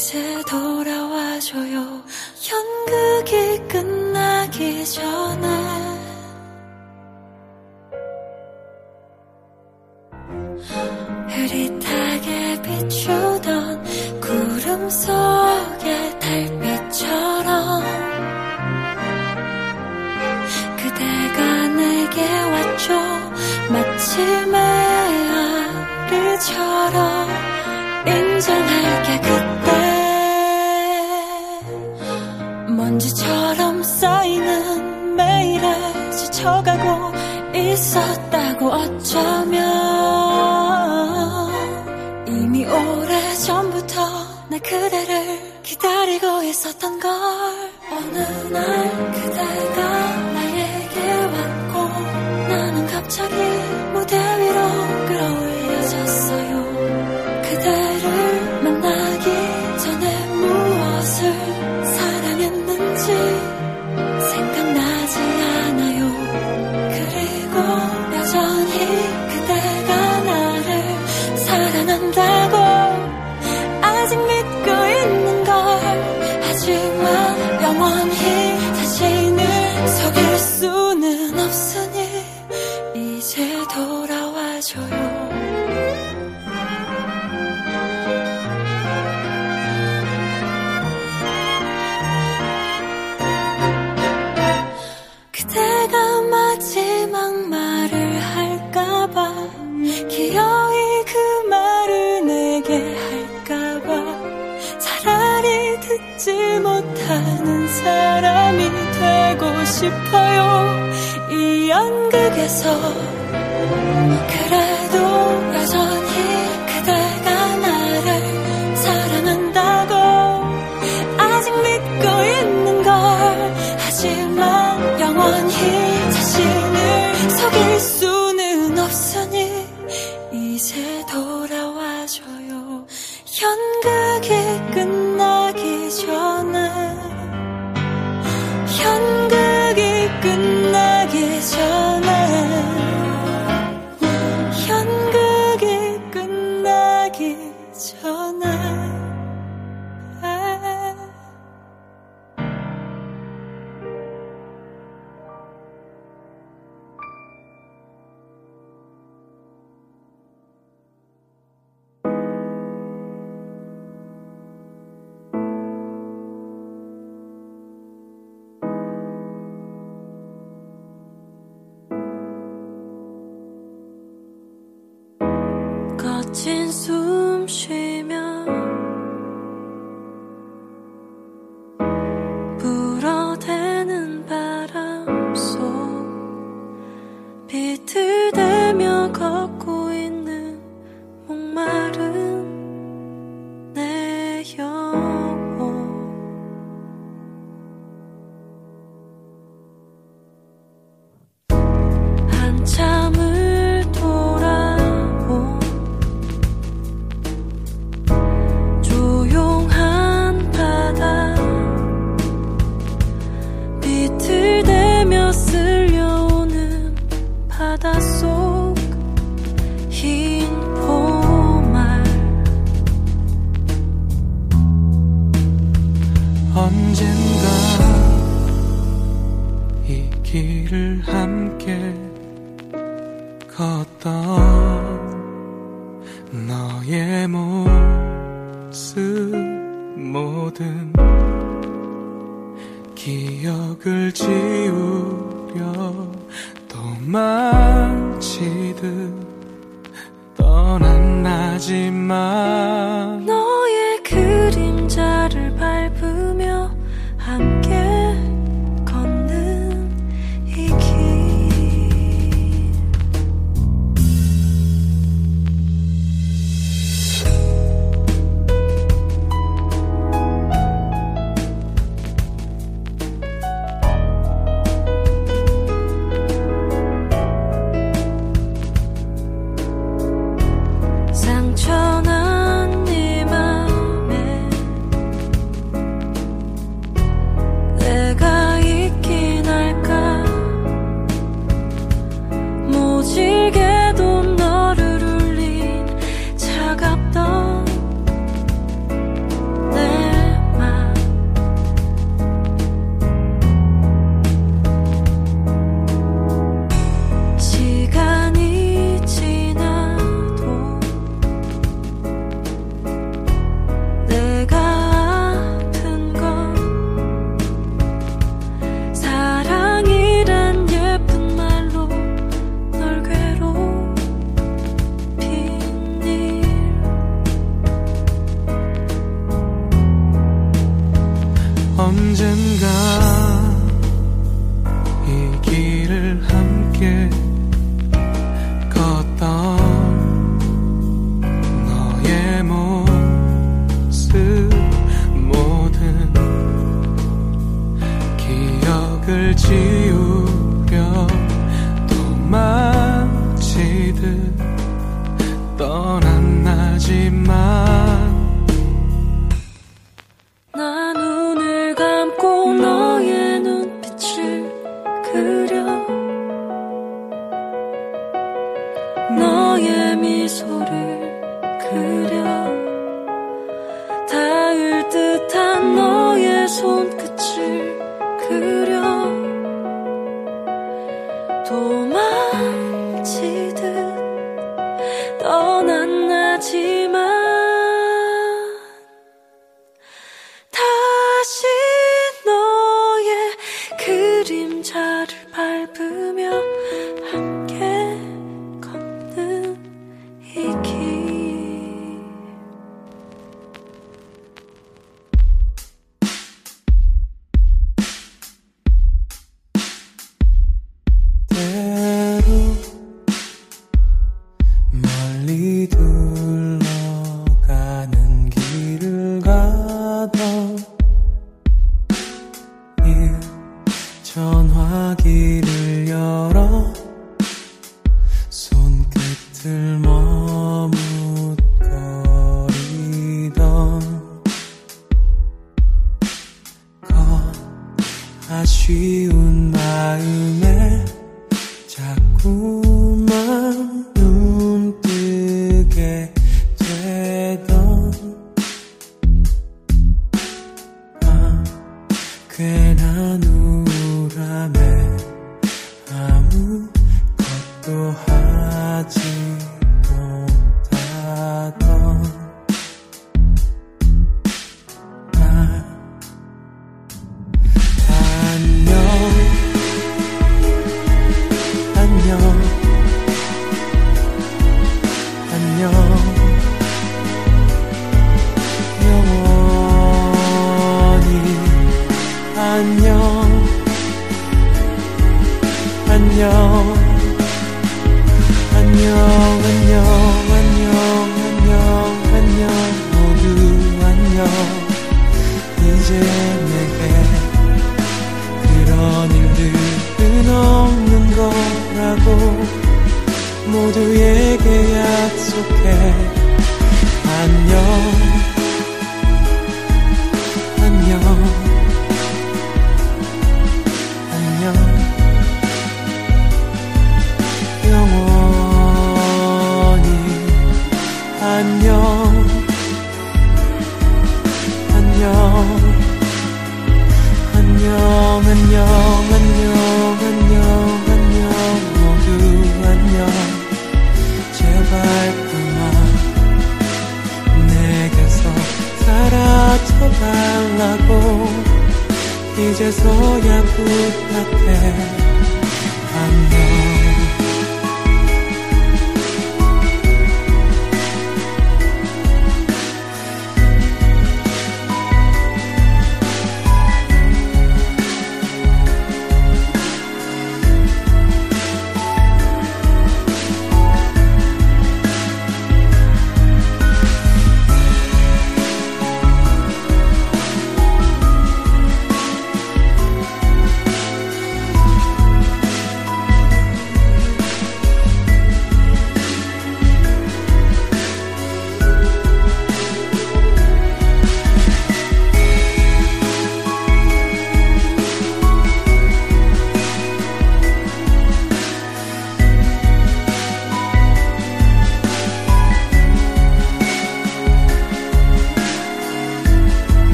이제 돌아와줘요. 연극이 끝나기 전에 싶어요. 이 연극에서. 有。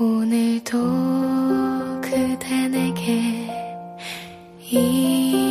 오늘도 그대 내게 이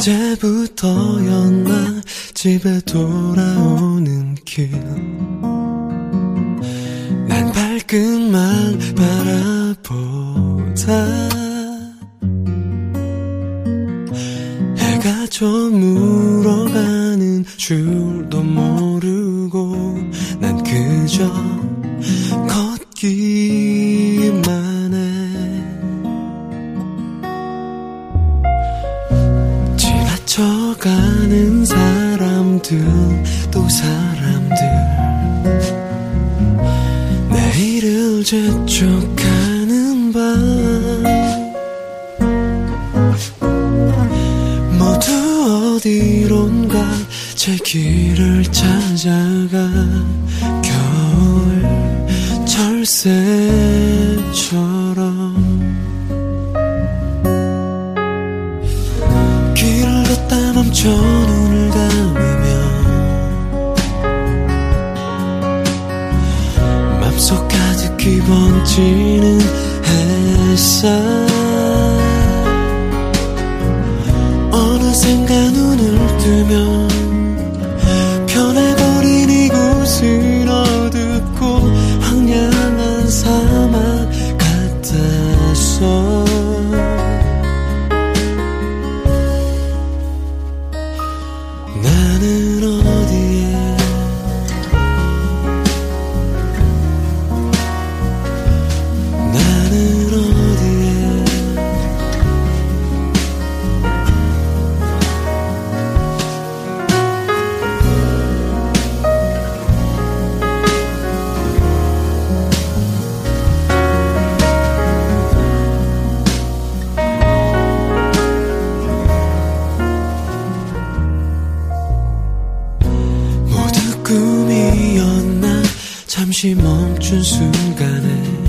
언제부터였나 집에 돌아오는 길. 난 발끝만 바라보다 해가 저물어가는 줄 가는 사람들 또 사람들. 내일을 재촉하는 밤. 모두 어디론가 제 길을 찾 잠시 멈춘 순간에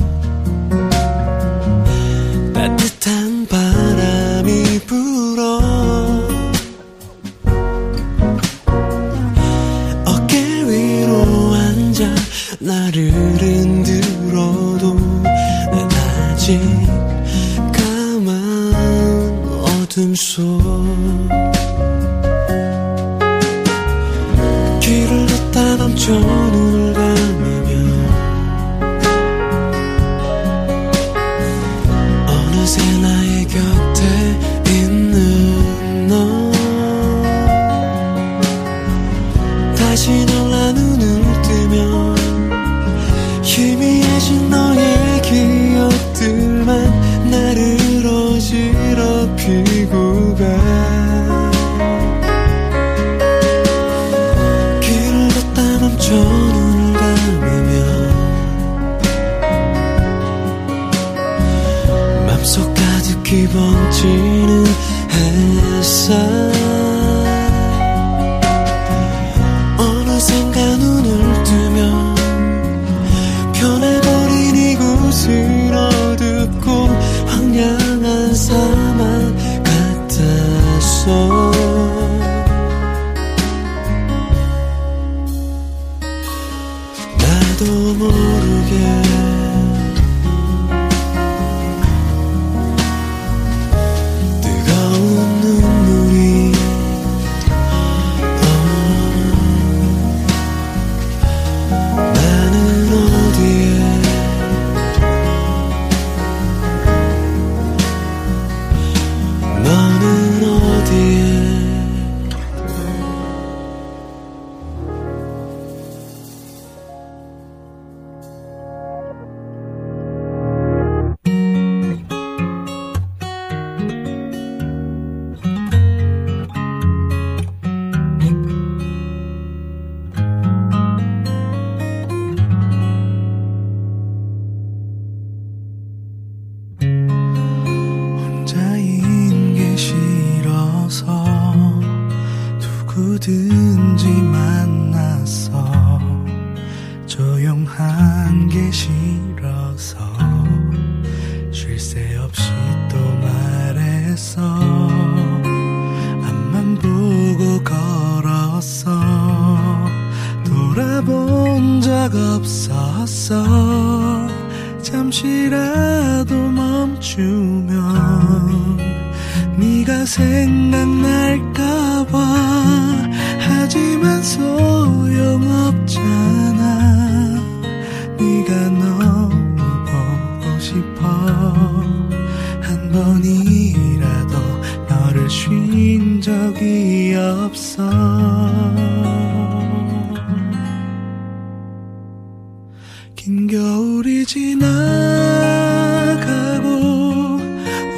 긴 겨울이 지나가고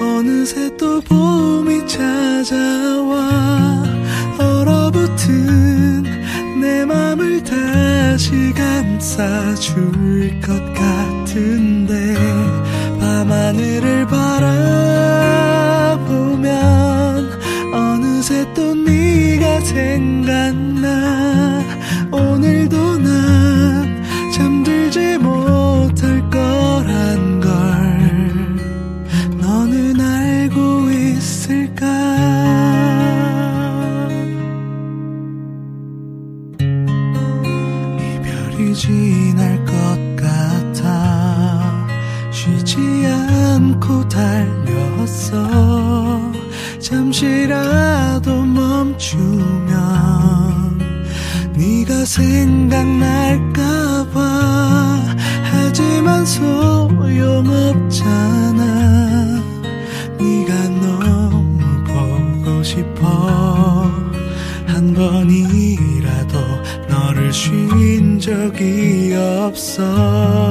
어느새 또 봄이 찾아와 얼어붙은 내 맘을 다시 감싸줄 것 없어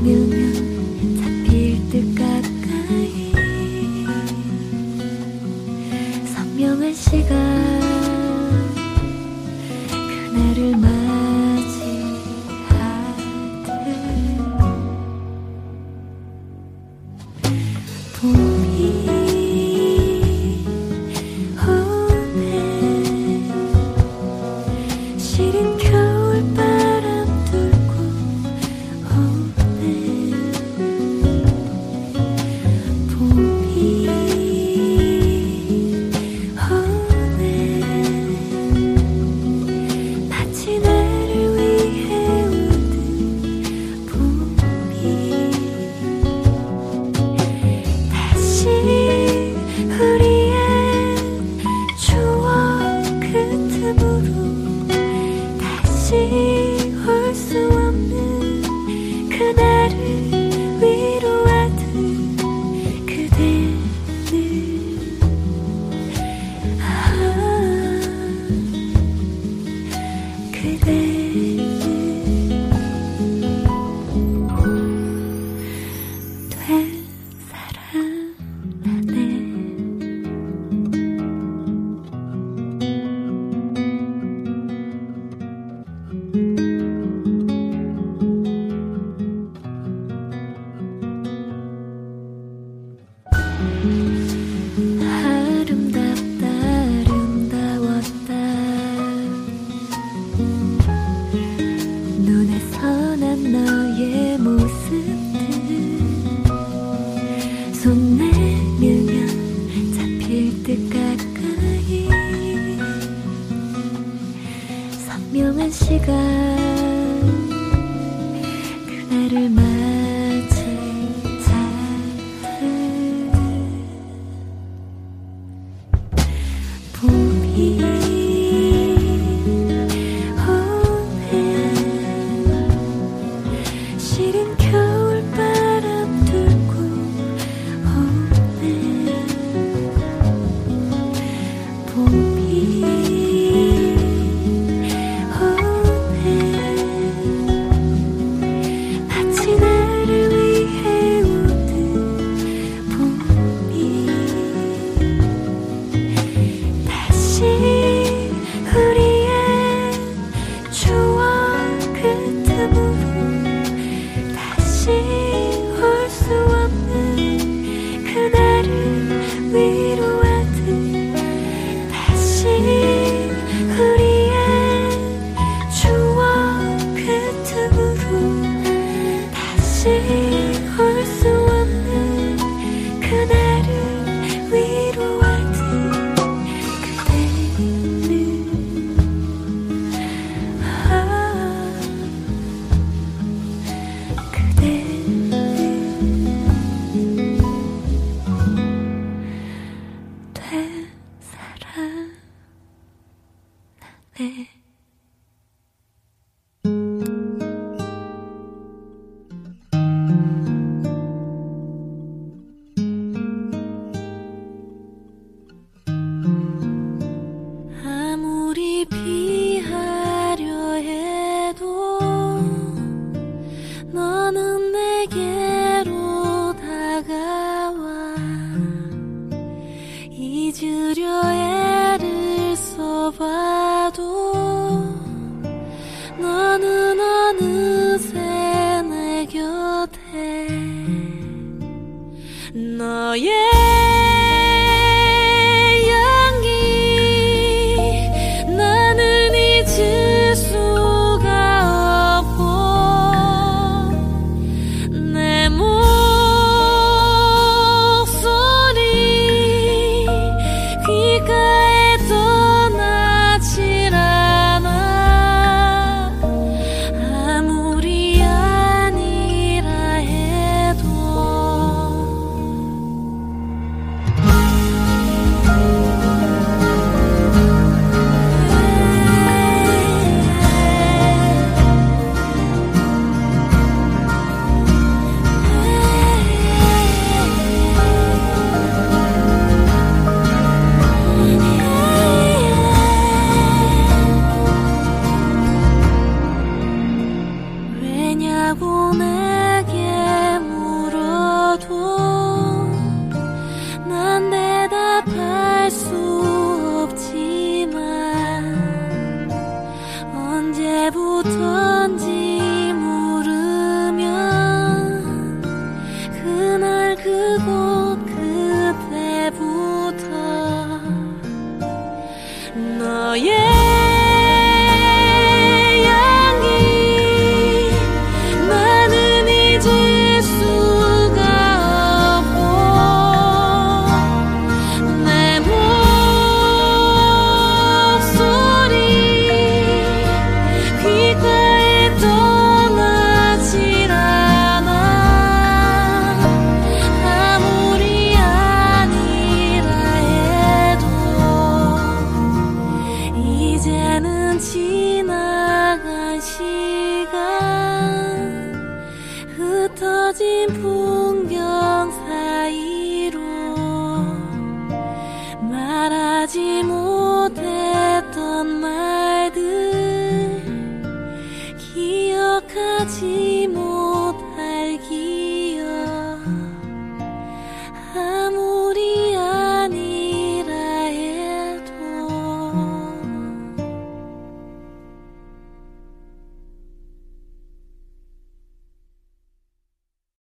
내